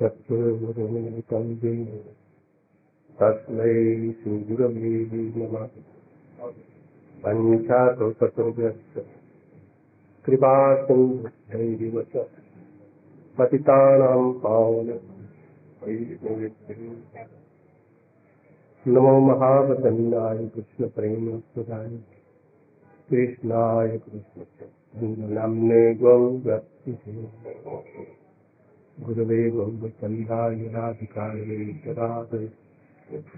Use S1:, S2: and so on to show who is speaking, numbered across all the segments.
S1: चक्षुर्मुदमितं तस्मै श्रीगुरवे नमः पञ्चाशतसर्गस्य कृपासिन्धैरिव च पावन नमो महावदन्नाय कृष्ण प्रेम सुधाय कृष्णाय कृष्ण नाम्ने गौ गुरवे गौरचन्द्राय राधिकाय राधे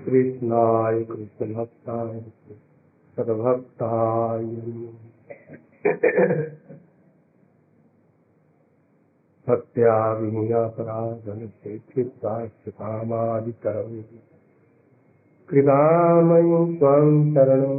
S1: कृष्णाय कृष्णभक्ताय सद्भक्ताय भक्त्या विनीयापराधनसे क्षिप्ताश्चितामादितरम् कृपामयि त्वं शरणं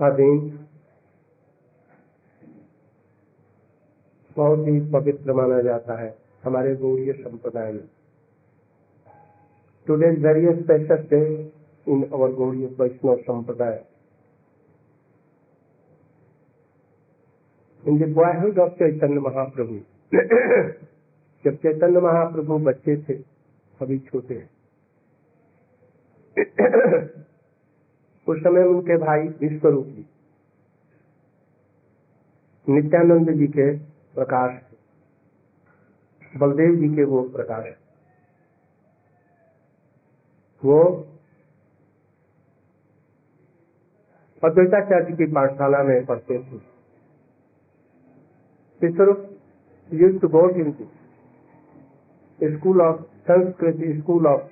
S1: का दिन बहुत ही पवित्र माना जाता है हमारे गौड़ीय संप्रदाय में। Today very special day in our Gaudiya Vaishnava संप्रदाय। In the boyhood of Chaitanya Mahaprabhu जब चैतन्य महाप्रभु बच्चे थे, अभी छोटे उस समय उनके भाई विश्वरूप जी। नित्यानंद जी के प्रकाश बलदेव जी के वो प्रकाश वो अद्वैताचार्य की पाठशाला में पढ़ते थे। विश्वरूप to go into school of Sanskrit school of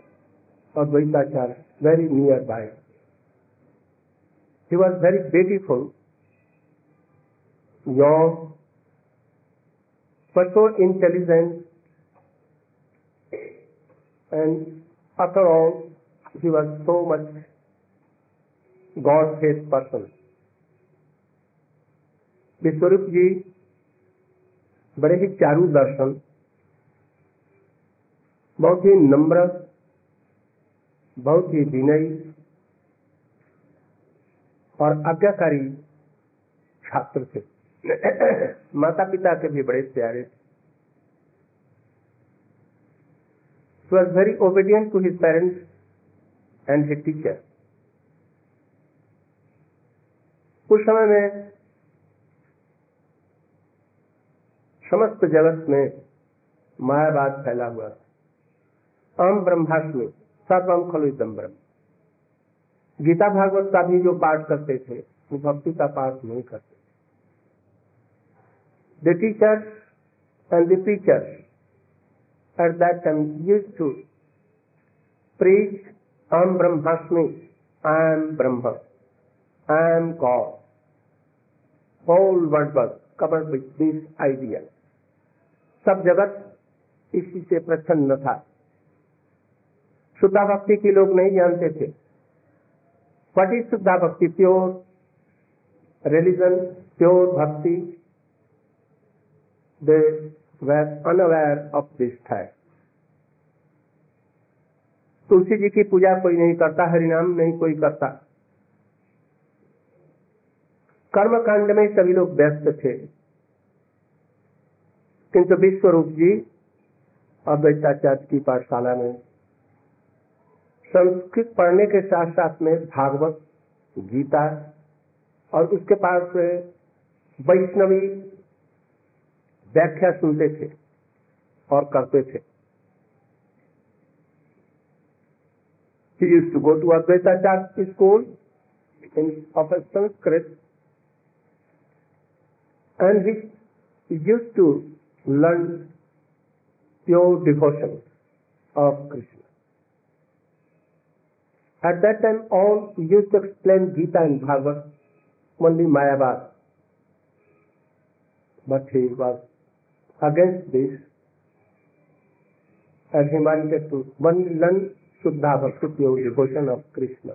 S1: Advaitacharya very nearby. He was very beautiful, young, but so intelligent, and after all, he was so much God-faced person. विश्वरूप जी बड़े ही चारू दर्शन बहुत ही नम्र बहुत ही विनयी और आज्ञाकारी छात्र थे। माता पिता के भी बड़े प्यारे थे। Very obedient to his parents and his teacher उस समय में समस्त जगत में मायावाद फैला हुआ अहम ब्रह्मास्मि सर्वम खलु ब्रह्म गीता भागवत का भी जो पाठ करते थे, वो भक्ति का पाठ नहीं करते the teacher and the teacher at that time use to preach अहम ब्रह्मास्मि I am Brahma I am God whole world word covered with this idea सब जगत इसी से प्रसन्न था। शुद्धा भक्ति के लोग नहीं जानते थे। वट इज़ शुद्धा भक्ति pure religion pure bhakti they were unaware of this Tulsi ji की पूजा कोई नहीं करता हरिनाम नहीं कोई करता कर्म कांड में सभी लोग व्यस्त थे किंतु विश्वरूप जी अद्वैताचार्य की पाठशाला में संस्कृत पढ़ने के साथ साथ में भागवत, गीता और उसके पास वैष्णवी व्याख्या सुनते थे और करते थे। Go to Advaitacharya school in of Sanskrit and he use to learn pure devotion of Krishna At that time, all used to explain Gita and Bhagavad, only Mayavad. But he was against this and he wanted to only learn Shuddha Bhakti pure devotion of Krishna.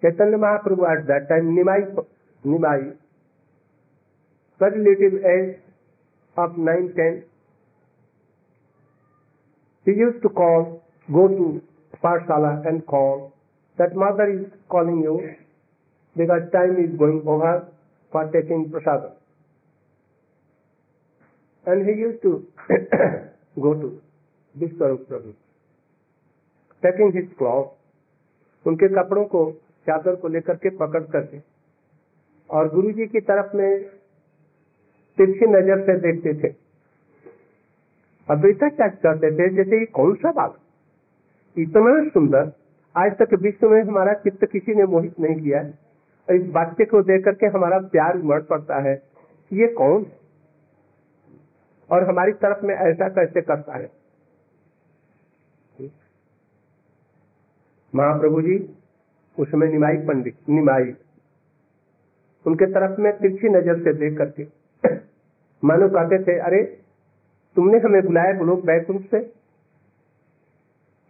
S1: Chaitanya Mahaprabhu at that time, Nimai, Nimai, very little age of 9, 10, he used to call, go to Parshala and call, that mother is calling you because time is going over for taking prasadam. And he used to go to Vishwarup Prabhu, taking his cloth, उनके कपड़ों को चादर को लेकर के पकड़ करके और गुरु जी की तरफ़ में तिरछी नज़र से देखते थे अद्वैताचार्य करते थे जैसे ये कौन सा बात इतना सुंदर। आज तक विश्व में हमारा चित्त किसी ने मोहित नहीं किया है। इस वाक्य को देख करके हमारा प्यार उमड़ पड़ता है। ये कौन? और हमारी तरफ़ में ऐसा कैसे करता है? महाप्रभु जी, उसमें निमाई पंडित, निमाई। उनके तरफ़ में तिरछी नज़र से देख करके मानो कहते थे, अरे, तुमने हमें बुलाया लोग बैकुंठ से।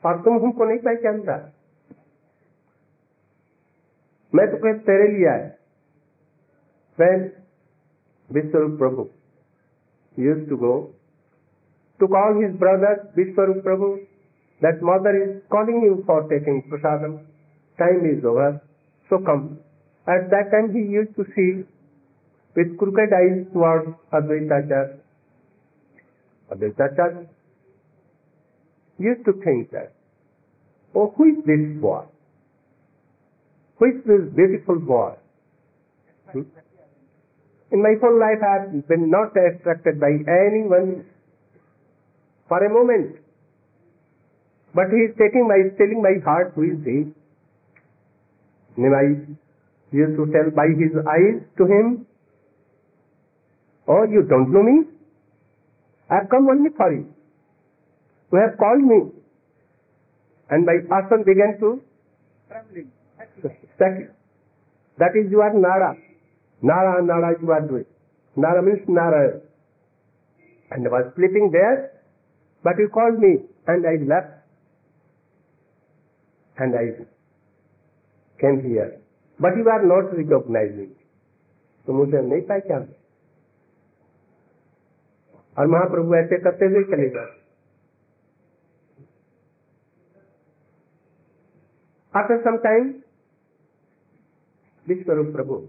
S1: और तुम हमको नहीं पहचानता मैं तो कह, तेरे लिए आए। Friend Vishwarup Prabhu use to go to call his brother Vishwarup Prabhu that mother is calling you for taking prasad time is over so come at that time he use to see with cricket I toward Advaitacharya Advaitacharya use to think that oh, who is this boy? Who is this beautiful boy? Hmm? In my whole life I have been not attracted by anyone for a moment. But he is taking my, telling my heart, who is he? Nimai used to tell by his eyes to him, Oh, you don't know me? I have come only for you. You have called me And my person began to trembling. That is your Nara. Nara, Nara you are doing. Nara means Nara. And I was sleeping there, but you called me and I left. And I came here. But you are not recognizing. तो मुझे नहीं पहचान और महाप्रभु ऐसे करते हुए चले गए After some time, Vishwarup Prabhu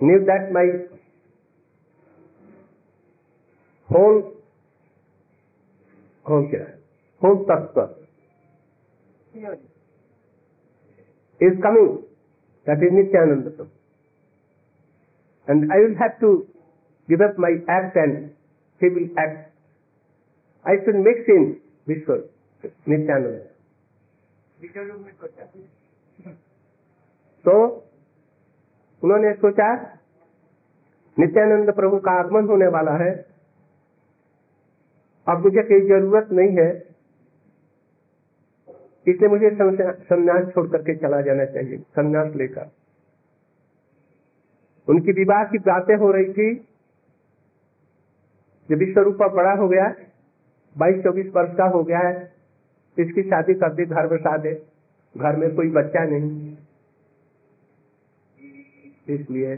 S1: knew that my whole culture, whole tattva is coming. That is Nityananda And I will have to give up my act and he will act. I should mix in Vishwarup, Nityananda. तो उन्होंने सोचा, नित्यानंद प्रभु का आगमन होने वाला है। अब मुझे कोई ज़रूरत नहीं है, इसलिए मुझे संन्यास छोड़ करके चला जाना चाहिए, संन्यास लेकर। उनकी विवाह की बातें हो रही थी जब विश्वरूपा बड़ा हो गया, बाईस चौबीस वर्ष का हो गया है। इसकी शादी कर दी, घर बसा दे। घर में कोई बच्चा नहीं। इसलिए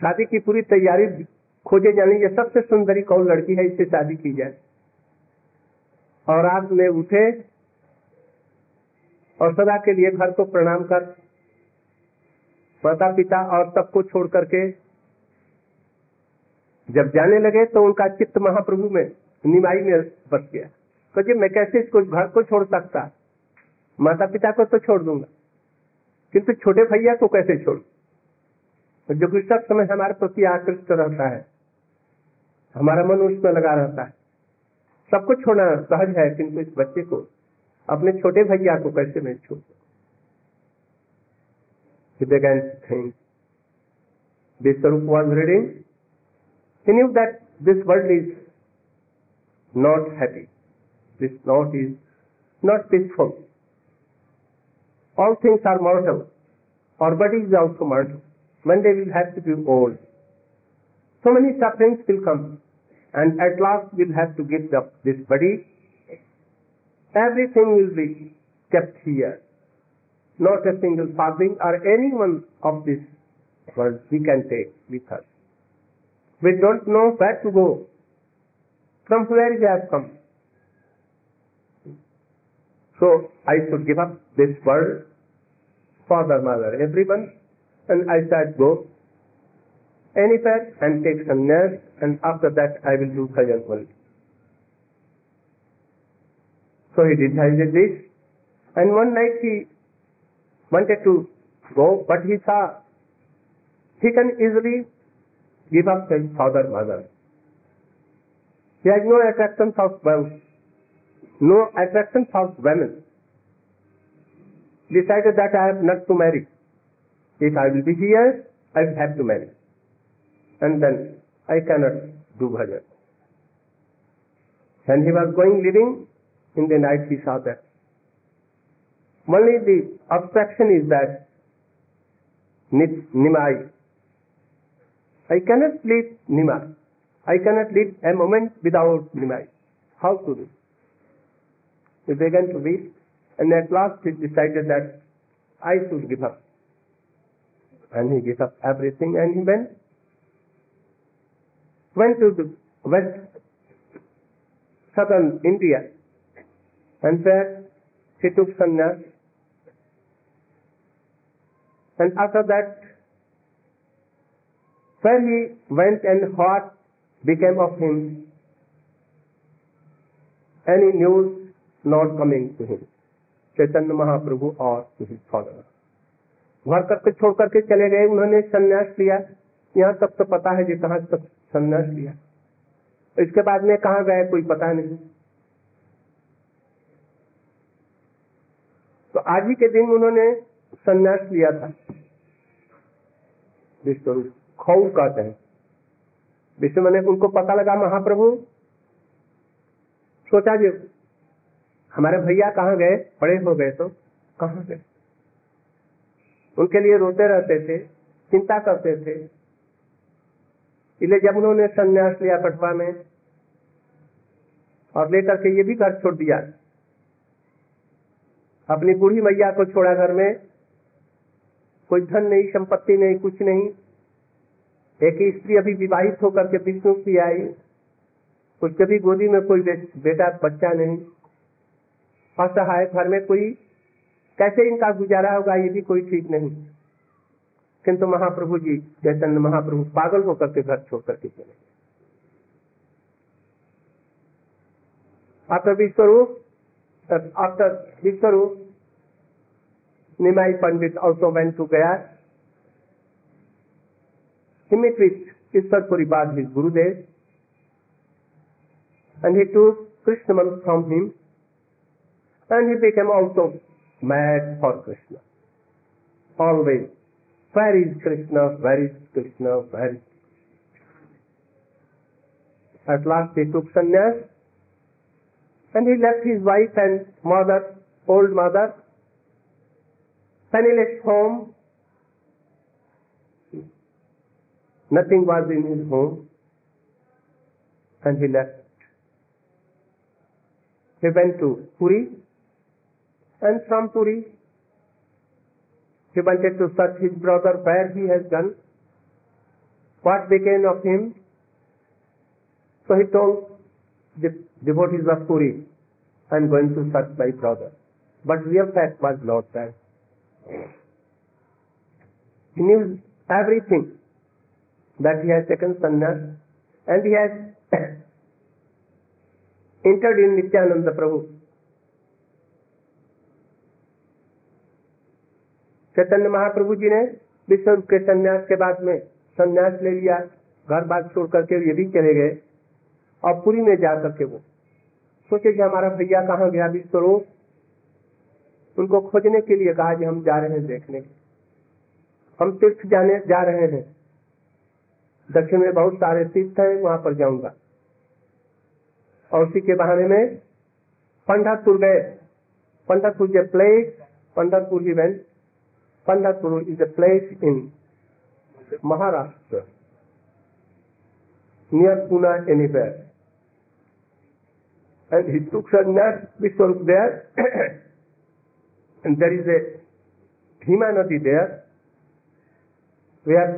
S1: शादी की पूरी तैयारी खोजे जाने ये सबसे सुंदरी कौन लड़की है, इससे शादी की जाए। और रात में उठे और सदा के लिए घर को प्रणाम कर। माता पिता और सबको छोड़ करके जब जाने लगे तो उनका चित्त महाप्रभु में निमाई में बस गया। तो मैं कैसे इसको घर को छोड़ सकता? माता पिता को तो छोड़ दूँगा। किंतु छोटे भैया को कैसे छोड़? जो कि सब समय हमारे प्रति आकृष्ट रहता है, हमारा मन उसमें लगा रहता है। सबको छोड़ना सहज है, किंतु इस बच्चे को, अपने छोटे भैया को कैसे मैं छोड़ He began to think. Vishwarup not happy. This knot is not peaceful. All things are mortal. Our body is also mortal. One day we'll have to be old. So many sufferings will come. And at last we'll have to give up this body. Everything will be kept here. Not a single farthing or any one of this world we can take with us. We don't know where to go. From where have come. So I should give up this world, father, mother, everyone, and I said go anywhere and take some nurse, and after that I will do bhajan only. So he decided this, and one night he wanted to go, but he saw he can easily give up his father, mother. He has no attraction for wealth, no attraction of women. Decided that I have not to marry. If I will be here, I will have to marry. And then I cannot do bhajan. When he was going living, in the night he saw that. Only the obstruction is that Nimai. I cannot leave Nimai. I cannot live a moment without Nimai. How to do? He began to weep and at last he decided that I should give up. And he gave up everything and he went went to the west southern India and there he took sannyas and after that where he went and what became of him. Any news not coming to him. Chaitanya Mahaprabhu और his father. घर करके छोड़ करके चले गए, उन्होंने संन्यास लिया। यहाँ तक तो पता है जी कहाँ तक संन्यास लिया। इसके बाद में कहा गए, कोई पता नहीं। तो आज ही के दिन उन्होंने संन्यास लिया था। विश्व खौ कहते हैं। विश्व मैंने उनको पता लगा, महाप्रभु, सोचा जी, हमारे भैया कहाँ गए? बड़े हो गए तो कहाँ गए? उनके लिए रोते रहते थे, चिंता करते थे। इसलिए जब उन्होंने संन्यास लिया कटवा में और लेकर के ये भी घर छोड़ दिया। अपनी बूढ़ी मैया को छोड़ा घर में। कोई धन नहीं, संपत्ति नहीं, कुछ नहीं। एक स्त्री अभी विवाहित होकर के विष्णु की आई। उसके भी गोदी में कोई बेटा, बच्चा नहीं। असहाय घर में कोई, कैसे इनका गुजारा होगा, ये भी कोई ठीक नहीं। किंतु महाप्रभु जी, चैतन्य महाप्रभु पागल होकर के घर छोड़ करके चले after Vishwarup after Vishwarup Nimai Pandit also went to Gaya. He met with Ishwarpuri Bad, his Gurudev, and he took Krishna mantra from him, and he became also mad for Krishna. Always, where is Krishna? Where is Krishna? Where is At last he took sannyas and he left his wife and mother, old mother, penniless home. Nothing was in his home and he left. He went to Puri and from Puri he wanted to search his brother where he has gone, what became of him. So he told the devotees of Puri, I am going to search my brother. But real fact was not that. He knew everything that he has taken sannyas and he has entered in Nityananda Prabhu. Chaitanya Mahaprabhu ji ने विश्व के संन्यास के बाद में संन्यास ले लिया घर बार छोड़ करके ये भी चले गए और पुरी में जा करके वो सोचे कि हमारा भैया कहाँ गया विश्वरूप उनको खोजने के लिए कहा कि हम जा रहे हैं देखने हम तीर्थ जाने जा रहे हैं दक्षिण में बहुत सारे तीर्थ है, वहाँ पर जाऊँगा। और उसी के बहाने में पंडरपुर गए। Pandharpur is a place Pandharpur event Pandharpur is a place in Maharashtra near Pune anywhere and he took Vishwarup there and there is a Bhima nadi there we are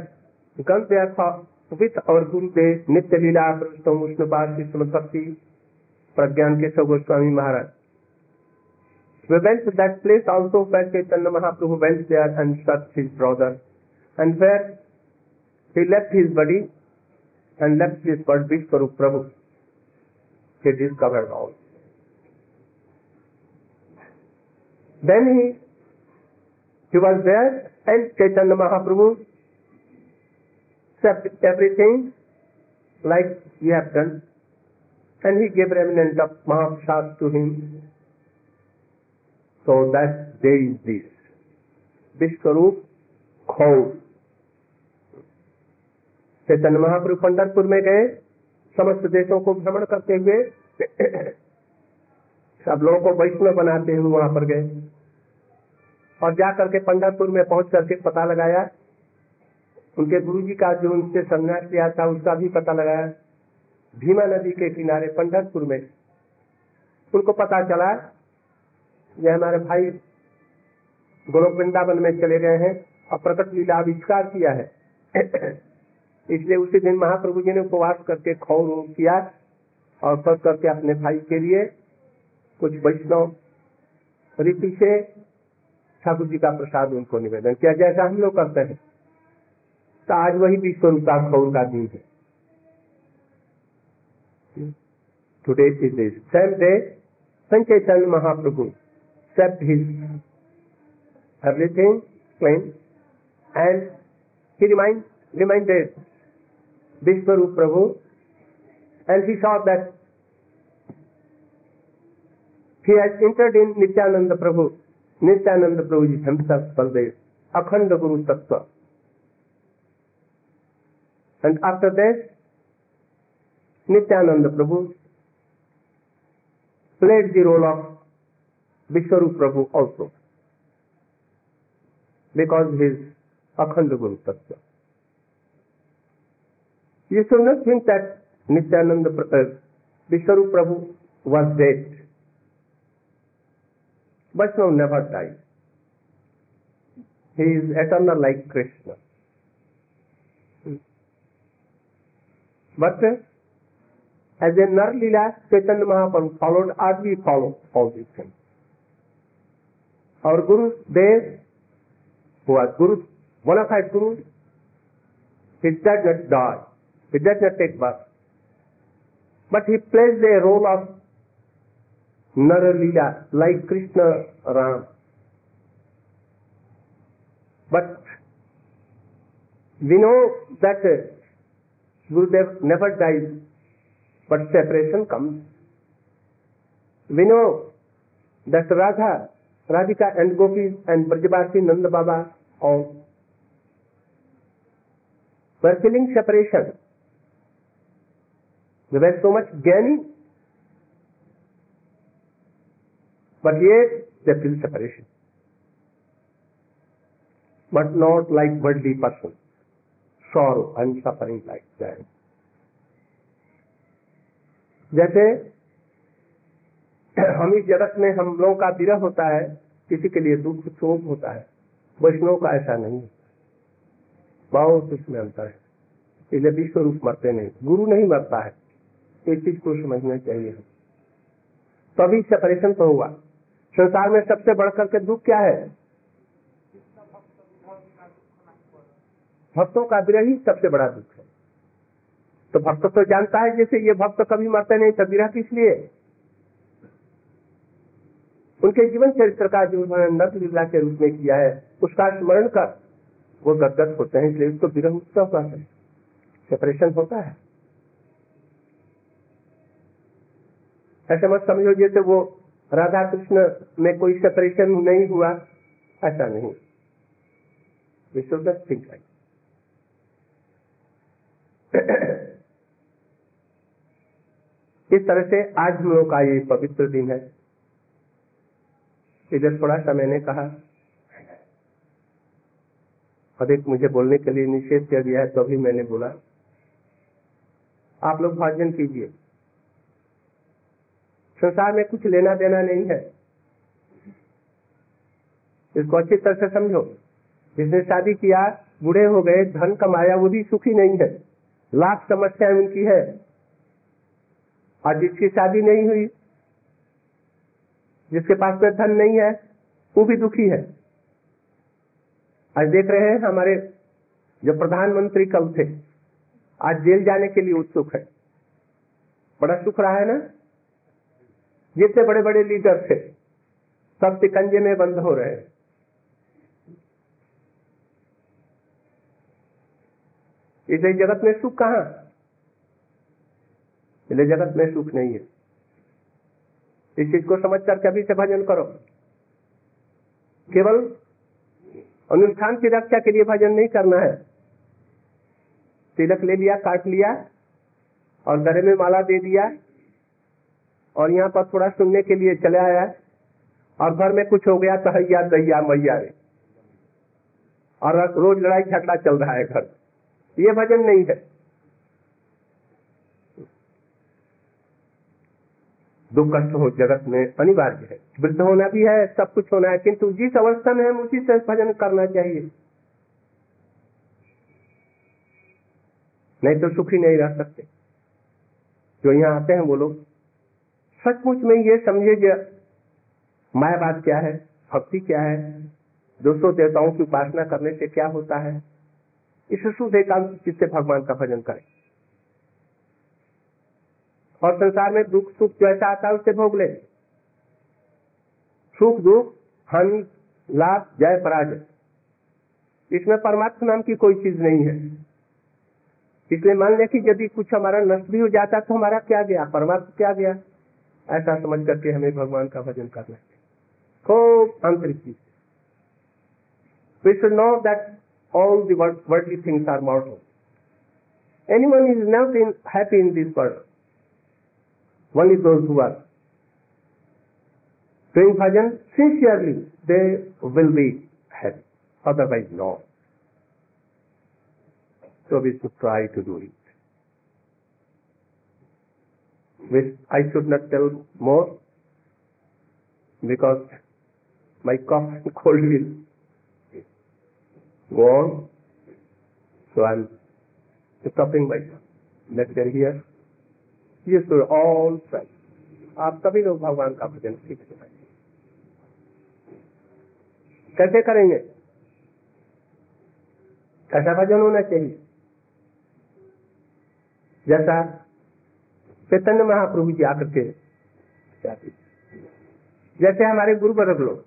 S1: going there for with our Gurudev, Nitya Leela, Prashtam, Vishnupad, Vishnu Pragyan Keshav Goswami Maharaj. We went to that place also where Chaitanya Mahaprabhu went there and searched his brother, and where he left his body and left his word Vishwarup Prabhu. He discovered all. Then he, he was there and Chaitanya Mahaprabhu accepted everything like we have done and he gave remnant of Mahaprasad to him. So that day is this. Vishwarup Khaur. Chaitanya Mahaprabhu Pandharpur में गए समस्त देशों को भ्रमण करते हुए सब लोगों को वैष्णव बनाते हुए वहाँ पर गए और जा करके पंडरपुर में पहुँच करके पता लगाया उनके गुरु जी का जो उनसे संन्यास लिया था, उसका भी पता लगाया। भीमा नदी के किनारे पंडरपुर में। उनको पता चला, ये हमारे भाई गोलोक वृंदावन में चले गए हैं और प्रकट लीला आविष्कार किया है। इसलिए उसी दिन महाप्रभु जी ने उपवास करके खौर किया और कर करके अपने भाई के लिए कुछ वैष्णव रीति से ठाकुर जी का प्रसाद उनको निवेदन किया, जैसा हम लोग करते हैं। तो आज वही विश्व रूपा खौर का दिन है today is this same day संचैतन्य Mahaprabhu swept his everything clean and he remind, reminded Vishwarup Prabhu and he saw that he has entered in Nityananda Prabhu. Nityananda Prabhu is himself Baldev, Akhanda Guru Tattva. And after that, Nityananda Prabhu played the role of Vishwarup Prabhu also because he is Akhanda Guru Tattva. You should not think that Nityananda uh, Vishwarup Prabhu was dead. Vaishnava never died. He is eternal like Krishna. But uh, as a Nar Leela, Chaitanya Mahaprabhu followed as we follow all these things. Our Guru Dev, who was Guru, bona fide Guru, he did not die. He did not take birth. But he plays a role of Naralila, like Krishna Ram. But we know that uh, Gurudev never dies but separation comes we know no Radha Radhika and Gopi and Brajwasi Nand Baba और feeling separation we so much Giani but ये दिल separation but not like worldly person sorrow and suffering like that. जैसे हम इस जगत में हम लोगों का विरह होता है, किसी के लिए दुख, शोक होता है, वैष्णव का ऐसा नहीं बहुत उसमें अंतर है। इसलिए विश्व रूप मरते नहीं। गुरु नहीं मरता है। इस चीज़ को समझना चाहिए। तभी सेपरेशन तो हुआ संसार में सबसे बढ़कर के दुख क्या है? भक्तों का विरह ही सबसे बड़ा दुख है। तो भक्त तो जानता है जैसे ये भक्त कभी मरते नहीं तो विरह किस लिए? उनके जीवन चरित्र का जो उन्होंने नर्क लीला के रूप में किया है, उसका स्मरण कर वो गदगद होते हैं, इसलिए उसको विरह उत्सव का है। सेपरेशन होता है। ऐसा मत समझो जैसे वो राधा कृष्ण में कोई सेपरेशन नहीं हुआ, ऐसा नहीं। विश्व थिंक लाइक इस तरह से आज हम लोग का ये पवित्र दिन है। इधर थोड़ा सा मैंने कहा अधिक मुझे बोलने के लिए निषेध किया गया है तो अभी मैंने बोला। आप लोग भोजन कीजिए। संसार में कुछ लेना देना नहीं है। इसको अच्छी तरह से समझो। जिसने शादी किया, बूढ़े हो गए, धन कमाया वो भी सुखी नहीं है। लाख समस्याएँ उनकी है। और जिसकी शादी नहीं हुई, जिसके पास में धन नहीं है, वो भी दुखी है। आज देख रहे हैं हमारे जो प्रधानमंत्री कल थे, आज जेल जाने के लिए उत्सुक है। बड़ा सुख रहा है ना? जितने बड़े बड़े लीडर थे, सब शिकंजे में बंद हो रहे हैं। इसलिए जगत में सुख कहा? इसलिए जगत में सुख नहीं है। इस चीज़ को समझ कर कभी से भजन करो। केवल अनुष्ठान की रक्षा के लिए भजन नहीं करना है। तिलक ले लिया, काट लिया, और गले में माला दे दिया, और यहाँ पर थोड़ा सुनने के लिए चले आया, और घर में कुछ हो गया तो हैया दैया मैया और रोज लड़ाई झगड़ा चल रहा है घर। ये भजन नहीं है। दुख कष्ट हो जगत में अनिवार्य है। वृद्ध होना भी है, सब कुछ होना है, किंतु जिस अवस्था में हम उसी से भजन करना चाहिए। नहीं तो सुखी नहीं रह सकते। जो यहाँ आते हैं वो लोग, सचमुच में ये समझे मायावाद क्या है, भक्ति क्या है दोस्तों देवताओं की उपासना करने से क्या होता है, इस शुद्ध एकांत चित्त भगवान का भजन करें। और संसार में दुख सुख जैसा आता है उससे भोग ले। सुख दुख हानि लाभ जय पराजय। इसमें परमात्मा नाम की कोई चीज़ नहीं है। इसलिए मान ले कि यदि कुछ हमारा नष्ट भी हो जाता तो हमारा क्या गया? परमात्मा क्या गया? ऐसा समझ करके हमें भगवान का भजन करना है। खूब आंतरिक चीज़। We should know that all the worldly things are mortal. Anyone is not in, happy in this. Only those who are doing bhajan sincerely, they will be happy. Otherwise, no. So we should try to do it. Which I should not tell more because my cough and cold will go on. So I'm stopping my lecture here. You should all try. आप सभी लोग भगवान का भजन सीख सकते कैसे करेंगे? कैसा भजन होना चाहिए? जैसा चैतन्य महाप्रभु जी आकर के जैसे हमारे गुरु वर्ग लोग,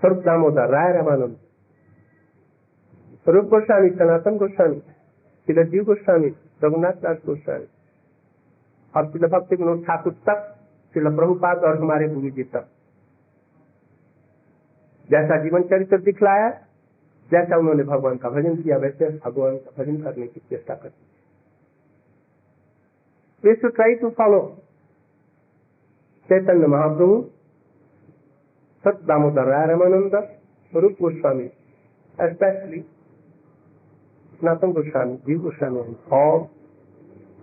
S1: स्वरूप दामोदर राय रामानंद, स्वरूप गोस्वामी, सनातन गोस्वामी शिलजीव गोस्वामी, रघुनाथ दास गोस्वामी और शिल भक्ति विनोद ठाकुर तक शिल प्रभुपात और हमारे गुरु जी तक। जैसा जीवन चरित्र दिखलाया, जैसा उन्होंने भगवान का भजन किया, वैसे भगवान का भजन करने की चेष्टा कर दी try to follow Chaitanya Mahaprabhu, सत दामोदर राय रामानंद स्वरूप गोस्वामी स्पेशली स्नातन गोस्वामी जीव गोस्वामी और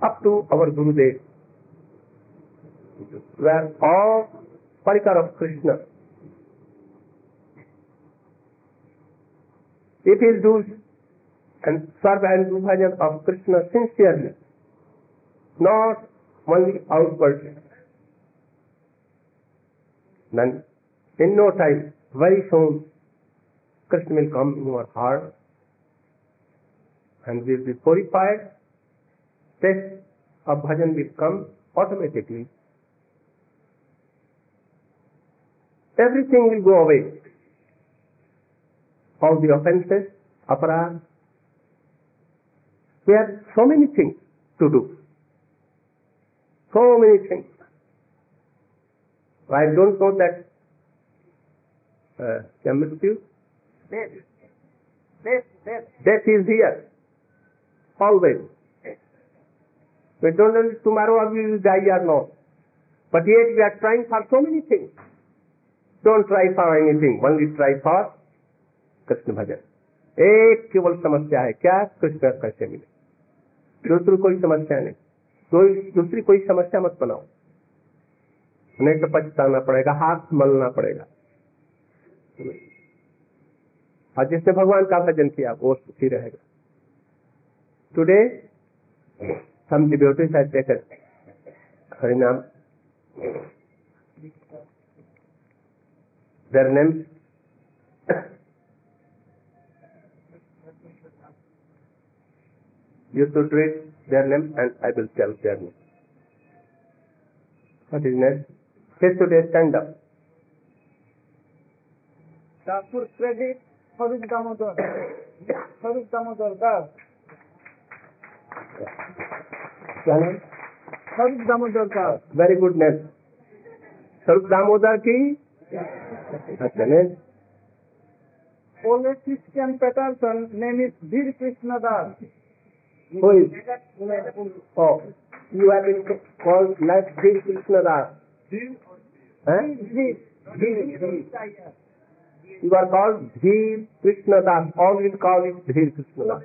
S1: up to our Gurudev. Where all parikar of Krishna if is do and serve and do bhajan of Krishna sincerely not only outward then in no time very soon Krishna will come in your heart and will be purified taste a bhajan will come automatically Everything will go away. All the offenses, aparad. We have so many things to do. So many things. I don't know that uh, chemistry. Death. Death, death. Death is here. Always. We don't know tomorrow we will die or not. But yet we are trying for so many things. Don't try for anything, only try for Krishna bhajan एक केवल समस्या है। क्या कृष्ण कैसे मिले दूसरी कोई समस्या नहीं। कोई दूसरी कोई समस्या मत बनाओ। नहीं तो पछताना पड़ेगा हाथ मलना पड़ेगा। और जिसने भगवान का भजन किया वो सुखी रहेगा। Today डिब्यूटी side taken harinam their names? you should read their name and I will tell their name. What is next? He should stand up.
S2: Dapur credit Farooq Damodar. Farooq Damodar Das.
S1: क्या नाम
S2: स्वरूप दामोदर का
S1: very good name Swarup Damodar की अच्छा name.
S2: Ole Christian Peterson name is Veer Krishna Das.
S1: Who is? Oh, you have been called like Sri Krishna Das. Huh? You are called Dheer Krishna Das. All will call it Dheer Krishna Das.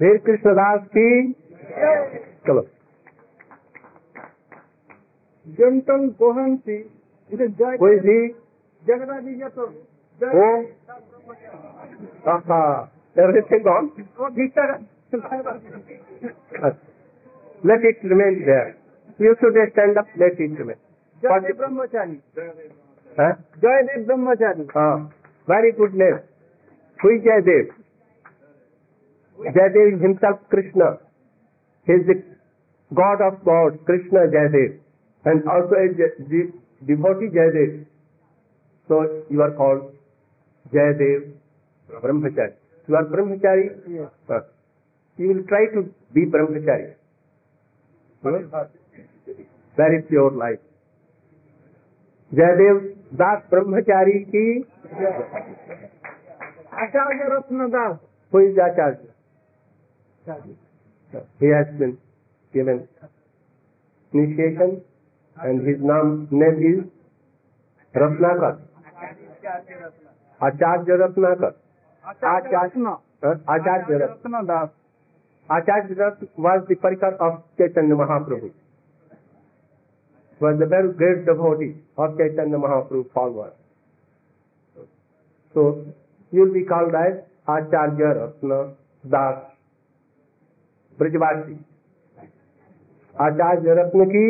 S1: Dheer Krishna Das की चलो
S2: Gentle Gohansi
S1: कोई भी everything
S2: on
S1: let it remain should stand up let it remain
S2: Jay Brahmachari
S1: हाँ very good name हुई Jay Jayadev himself Krishna his god of god Krishna Jayadev and also devotee Jayadev. So you are called Jayadev Brahmachari. You are Brahmachari?
S2: Yes.
S1: Ah. You will try to be Brahmachari. Hmm? Very pure life. Jayadev Das Brahmachari की
S2: Acharya Ratna Das.
S1: who is Acharya? He has been given initiation and his naam name is Ratnakar Acharya Ratnakar
S2: Acharya
S1: Ratnadas Acharya Ratna was the parikar of Chaitanya Mahaprabhu was the very great devotee of Chaitanya Mahaprabhu followed so you be called as Acharya Ratna Das Brajwasi Acharya Ratna की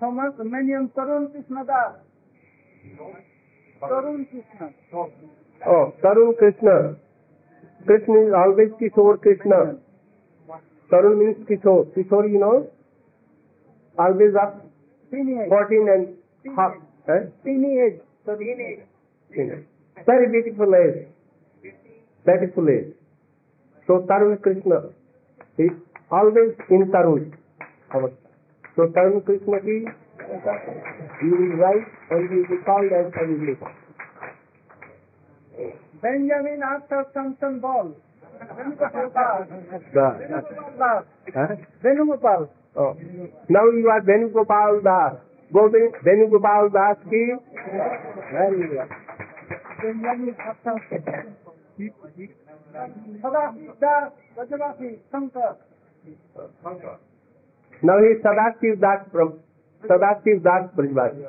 S2: समस्त मैनियम Tarun Krishna Das Tarun Krishna
S1: oh Tarun Krishna Krishna always Kishor Krishna Tarun means Kishor Kishor you know always
S2: आप
S1: fourteen and half
S2: age
S1: very beautiful age beautiful age so Tarun Krishna always in Tarun अवस्था तो
S2: तरुण कृष्ण की वेणुगोपाल दास गोविंद
S1: वेणुगोपाल दास की नवी सदाशिव दास सदाशिव दास ब्रजवासी।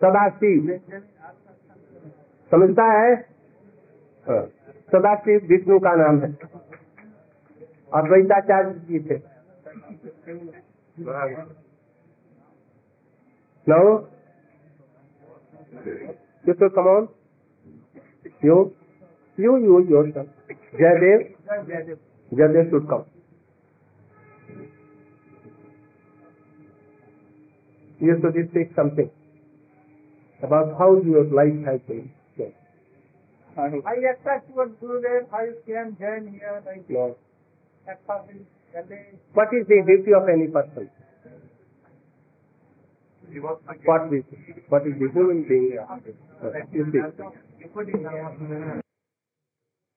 S1: सदाशिव। समझता है? हाँ, सदाशिव विष्णु का नाम है। और वैदाचार्य जी थे। नो? तो to come on you? You use yourself. Jaydev, Jaydev should come. You should speak something about how your life has been changed.
S2: I accept what Gurudev, I came join here, I
S1: What is the duty of any person? What is, what is the human being? Uh, is?